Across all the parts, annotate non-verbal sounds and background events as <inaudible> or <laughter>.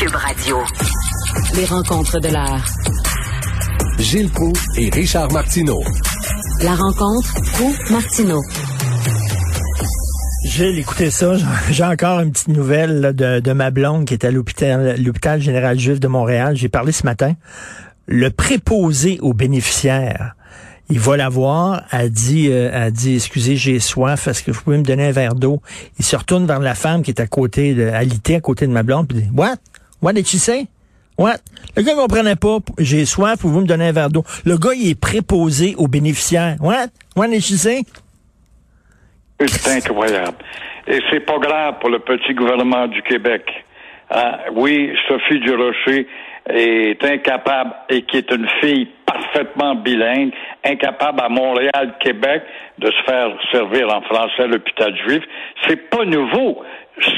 Cube Radio. Les rencontres de l'art. Gilles Proux et Richard Martineau. La rencontre Proux-Martineau. Gilles, écoutez ça, j'ai encore une petite nouvelle de, de, ma blonde qui est à l'hôpital, l'hôpital général juif de Montréal. J'ai parlé ce matin. Le préposé aux bénéficiaires il va la voir, elle dit, euh, elle dit, excusez, j'ai soif, est-ce que vous pouvez me donner un verre d'eau? Il se retourne vers la femme qui est à côté de, alité à côté de ma blonde, puis dit, what? What did she say? What? Le gars comprenait pas, j'ai soif, pouvez-vous me donner un verre d'eau? Le gars, il est préposé aux bénéficiaires. What? What did she? C'est incroyable. Et c'est pas grave pour le petit gouvernement du Québec. Hein? Oui, Sophie Durocher est incapable et qui est une fille parfaitement bilingue, incapable à Montréal, Québec, de se faire servir en français à l'hôpital juif. C'est pas nouveau.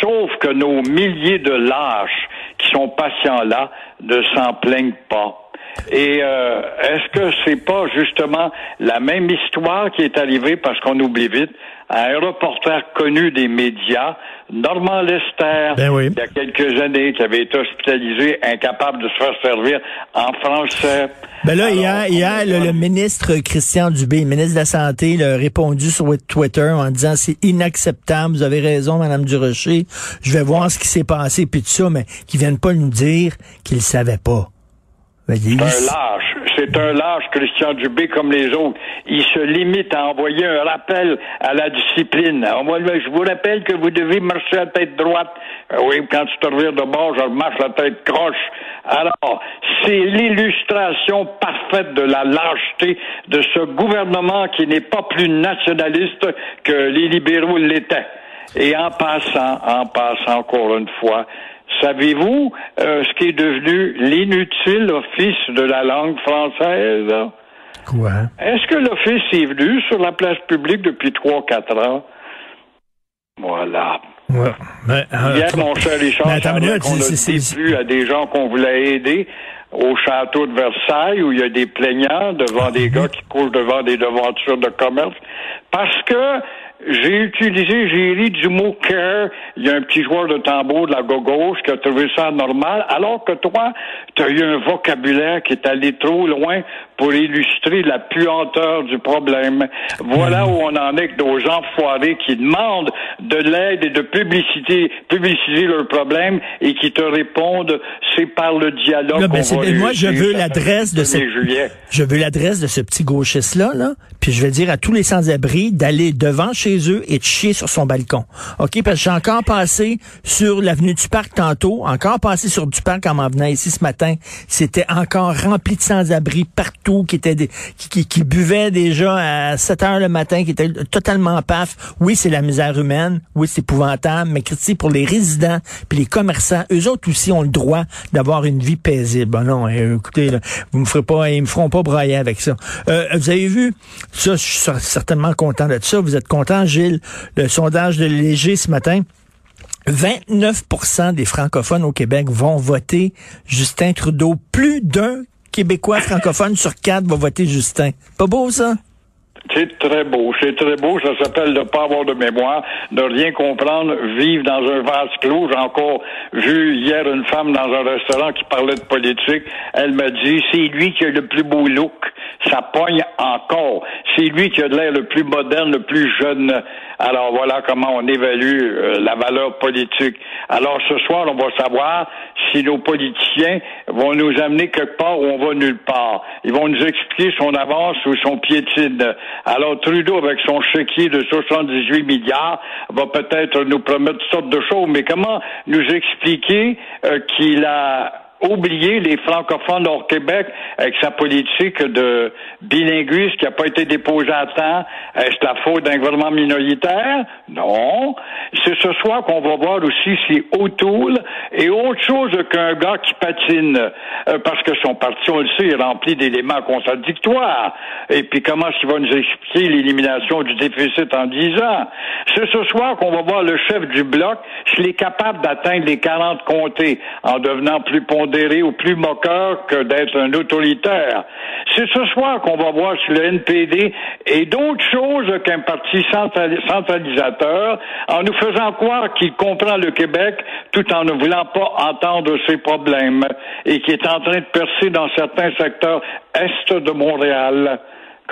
Sauf que nos milliers de lâches sont patients là ne s'en plaignent pas. Et euh, est-ce que c'est pas justement la même histoire qui est arrivée parce qu'on oublie vite à un reporter connu des médias, Normand Lester, ben il y a quelques années, qui avait été hospitalisé, incapable de se faire servir en français. Ben là, hier, hier le, ministre Christian Dubé, le ministre de la Santé, il a répondu sur Twitter en disant c'est inacceptable, vous avez raison, Madame Durocher, je vais voir ce qui s'est passé, puis tout ça, mais qu'ils viennent pas nous dire qu'ils ne savaient pas. C'est un lâche. C'est un lâche, Christian Dubé, comme les autres. Il se limite à envoyer un rappel à la discipline. Je vous rappelle que vous devez marcher à tête droite. Euh, oui, quand tu te reviens de bord, je marche la tête croche. Alors, c'est l'illustration parfaite de la lâcheté de ce gouvernement qui n'est pas plus nationaliste que les libéraux l'étaient. Et en passant, en passant encore une fois, Savez-vous euh, ce qui est devenu l'inutile office de la langue française? Quoi? Est-ce que l'office est venu sur la place publique depuis trois, quatre ans? Voilà. Ouais. Mais, euh, Hier, mon cher Richard, on a déplu à des gens qu'on voulait aider au château de Versailles où il y a des plaignants devant des gars qui courent devant des devantures de commerce parce que j'ai utilisé, j'ai ri du mot care. Il y a un petit joueur de tambour de la gauche qui a trouvé ça normal, alors que toi, tu as eu un vocabulaire qui est allé trop loin pour illustrer la puanteur du problème. Voilà où on en est avec nos enfoirés qui demandent de l'aide et de publicité, publiciser leurs problèmes et qui te répondent, c'est par le dialogue. Là, ben, moi, je veux l'adresse de ce, je veux l'adresse de ce petit gauchiste-là, là, puis je vais dire à tous les sans-abri d'aller devant chez eux et de chier sur son balcon. OK? Parce que j'ai encore passé sur l'avenue du Parc tantôt, encore passé sur du Parc en m'en venant ici ce matin. C'était encore rempli de sans-abri partout, qui étaient des, qui, qui, buvaient déjà à 7 heures le matin, qui étaient totalement paf. Oui, c'est la misère humaine. Oui, c'est épouvantable. Mais critique pour les résidents puis les commerçants, eux autres aussi ont le droit d'avoir une vie paisible. Bon, non, euh, écoutez, vous me ferez pas, ils me feront pas brailler avec ça. Euh, vous avez vu, ça, je suis certainement content de ça. Vous êtes content Gilles, le sondage de Léger ce matin. 29% des francophones au Québec vont voter Justin Trudeau. Plus d'un Québécois <laughs> francophone sur quatre va voter Justin. Pas beau, ça? C'est très beau, c'est très beau. Ça s'appelle ne pas avoir de mémoire, ne rien comprendre, vivre dans un vase clos. J'ai encore vu hier une femme dans un restaurant qui parlait de politique. Elle m'a dit, c'est lui qui a le plus beau look. Ça pogne encore. C'est lui qui a l'air le plus moderne, le plus jeune. Alors voilà comment on évalue euh, la valeur politique. Alors ce soir, on va savoir si nos politiciens vont nous amener quelque part ou on va nulle part. Ils vont nous expliquer son avance ou son piétine. Alors Trudeau, avec son chéquier de 78 milliards, va peut-être nous promettre toutes sortes de choses, mais comment nous expliquer euh, qu'il a oublier les francophones hors Québec avec sa politique de bilinguisme qui n'a pas été déposée à temps. Est-ce la faute d'un gouvernement minoritaire? Non. C'est ce soir qu'on va voir aussi si O'Toole est autre chose qu'un gars qui patine. Euh, parce que son parti, on le sait, est rempli d'éléments contradictoires. Et puis comment est-ce qu'il va nous expliquer l'élimination du déficit en 10 ans? C'est ce soir qu'on va voir le chef du bloc s'il est capable d'atteindre les 40 comtés en devenant plus pondéré plus moqueur que d'être un autoritaire. C'est ce soir qu'on va voir sur le NPD et d'autres choses qu'un parti centralisateur en nous faisant croire qu'il comprend le Québec tout en ne voulant pas entendre ses problèmes et qui est en train de percer dans certains secteurs est de Montréal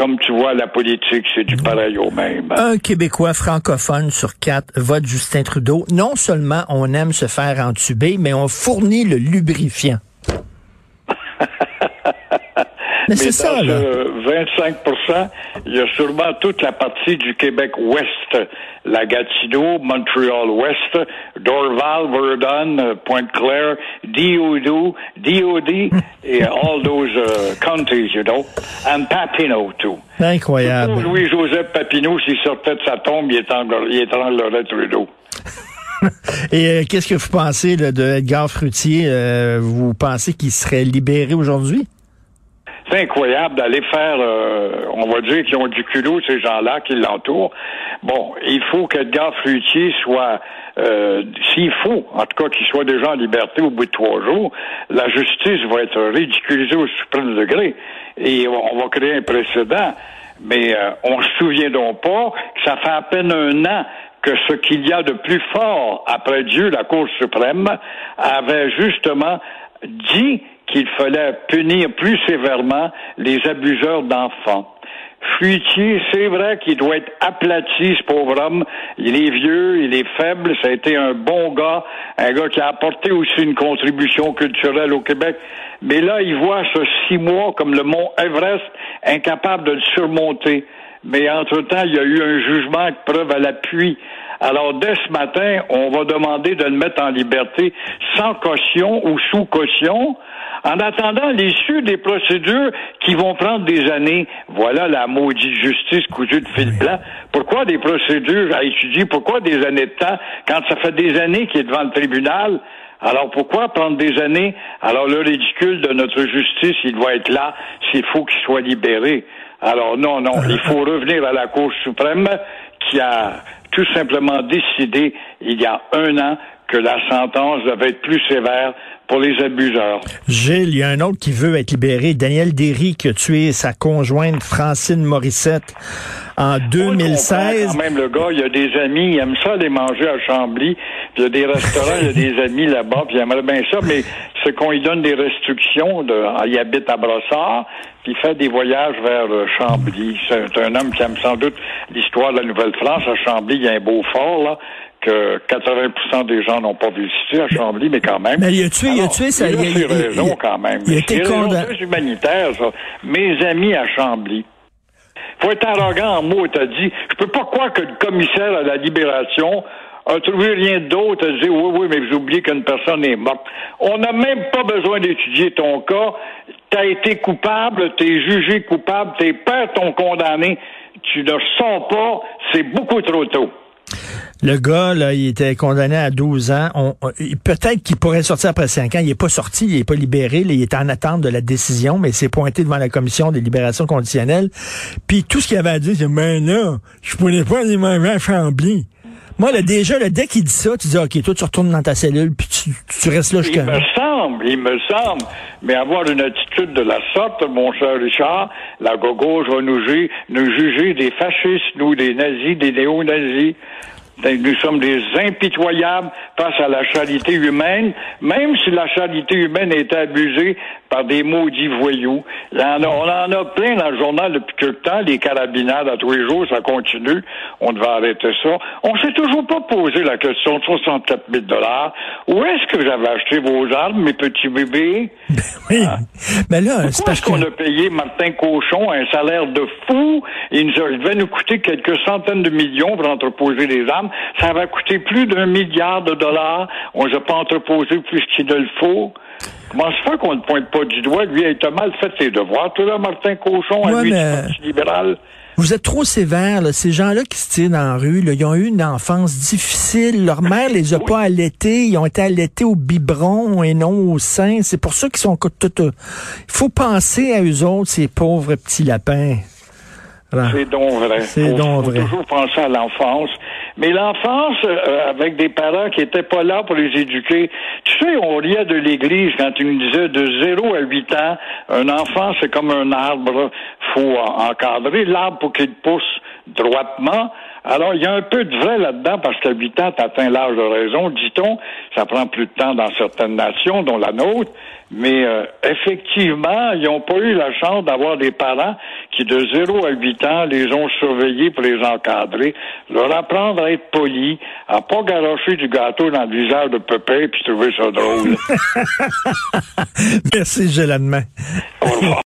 comme tu vois, la politique, c'est du pareil au même. Un Québécois francophone sur quatre vote Justin Trudeau. Non seulement on aime se faire entuber, mais on fournit le lubrifiant. Mais, c'est ça, là. 25 il y a sûrement toute la partie du Québec ouest, la Gatineau, Montréal-Ouest, Dorval, Verdun, Pointe-Claire, DOD, DOD, <laughs> et all those uh, counties, you know, and Papineau, too. Incroyable. Louis-Joseph Papineau, s'il sortait de sa tombe, il étranglerait Trudeau. <laughs> Et euh, qu'est-ce que vous pensez là, de Edgar Fruitier? Euh, vous pensez qu'il serait libéré aujourd'hui? C'est incroyable d'aller faire, euh, on va dire qu'ils ont du culot, ces gens-là qui l'entourent. Bon, il faut qu'Edgar Fruitier soit, euh, s'il faut, en tout cas qu'il soit déjà en liberté au bout de trois jours, la justice va être ridiculisée au suprême degré et on va créer un précédent. Mais euh, on se souvient donc pas que ça fait à peine un an que ce qu'il y a de plus fort après Dieu, la Cour suprême, avait justement dit qu'il fallait punir plus sévèrement les abuseurs d'enfants. Fruitier, c'est vrai qu'il doit être aplati, ce pauvre homme. Il est vieux, il est faible, ça a été un bon gars, un gars qui a apporté aussi une contribution culturelle au Québec. Mais là, il voit ce six mois comme le mont Everest, incapable de le surmonter. Mais entre-temps, il y a eu un jugement avec preuve à l'appui. Alors, dès ce matin, on va demander de le mettre en liberté sans caution ou sous caution, en attendant l'issue des procédures qui vont prendre des années. Voilà la maudite justice cousue de fil blanc. Pourquoi des procédures à étudier? Pourquoi des années de temps quand ça fait des années qu'il est devant le tribunal? Alors pourquoi prendre des années? Alors le ridicule de notre justice, il doit être là s'il faut qu'il soit libéré. Alors non, non, il faut revenir à la Cour suprême qui a tout simplement décidé il y a un an que la sentence devait être plus sévère pour les abuseurs. Gilles, il y a un autre qui veut être libéré. Daniel Derry qui a tué sa conjointe Francine Morissette en 2016. Quand même le gars, il y a des amis, il aime ça aller manger à Chambly. il y a des restaurants, il y a des <laughs> amis là-bas, puis il aimerait bien ça, mais c'est qu'on lui donne des restrictions. De, il habite à Brossard, puis il fait des voyages vers euh, Chambly. C'est un homme qui aime sans doute l'histoire de la Nouvelle-France. À Chambly, il y a un beau fort, là que 80% des gens n'ont pas visité à Chambly, mais quand même. Mais il a tué, il a tué ça. Il a, il, raison quand même. Il a été condamné. humanitaire, ça. Mes amis à Chambly. Faut être arrogant en mots, t'as dit. Je peux pas croire que le commissaire à la libération a trouvé rien d'autre à dire oui, oui, mais vous oubliez qu'une personne est morte. On n'a même pas besoin d'étudier ton cas. T'as été coupable, t'es jugé coupable, tes pères t'ont condamné. Tu ne sens pas, c'est beaucoup trop tôt. Le gars, là, il était condamné à 12 ans. Peut-être qu'il pourrait sortir après 5 ans. Il n'est pas sorti, il n'est pas libéré. il est en attente de la décision, mais il s'est pointé devant la commission des libérations conditionnelles. Puis tout ce qu'il avait à dire, c'est, mais là, je pourrais pas aller manger à Chambly. Moi, là, déjà, le dès qu'il dit ça, tu dis, OK, toi, tu retournes dans ta cellule, puis tu, restes là jusqu'à... Il me semble, il me semble. Mais avoir une attitude de la sorte, mon cher Richard, la gauche va nous juger, nous juger des fascistes, nous, des nazis, des néo-nazis. Nous sommes des impitoyables face à la charité humaine, même si la charité humaine est abusée par des maudits voyous. on en a plein dans le journal depuis quelque temps, les carabinades à tous les jours, ça continue. On devait arrêter ça. On s'est toujours pas posé la question de 64 000 dollars. Où est-ce que j'avais acheté vos armes, mes petits bébés? <laughs> Ben oui. Mais là, c'est parce qu'on a payé Martin Cochon un salaire de fou? Il devait nous coûter quelques centaines de millions pour entreposer les armes. Ça va coûter plus d'un milliard de dollars. On ne pas entreposé plus qu'il ne le faut. Comment se fait qu'on ne pointe pas du doigt? Lui, il a mal fait ses devoirs. Tout là, Martin Cochon, à lui, libéral. Vous êtes trop sévère, là. Ces gens-là qui se tirent dans la rue, là, ils ont eu une enfance difficile. Leur mère <laughs> les a pas allaités. Ils ont été allaités au biberon et non au sein. C'est pour ça qu'ils sont tout. Il faut penser à eux autres, ces pauvres petits lapins. C'est donc vrai. C'est donc vrai. toujours penser à l'enfance. Mais l'enfance, euh, avec des parents qui étaient pas là pour les éduquer, tu sais, on riait de l'Église quand il nous disait de 0 à 8 ans, un enfant, c'est comme un arbre, faut encadrer l'arbre pour qu'il pousse droitement. Alors, il y a un peu de vrai là-dedans parce qu'à 8 ans, tu atteins l'âge de raison, dit-on. Ça prend plus de temps dans certaines nations, dont la nôtre. Mais euh, effectivement, ils n'ont pas eu la chance d'avoir des parents qui, de 0 à 8 ans, les ont surveillés pour les encadrer, leur apprendre à être polis, à pas garocher du gâteau dans le visage de Pépé puis trouver ça drôle. <laughs> Merci, main. Au revoir.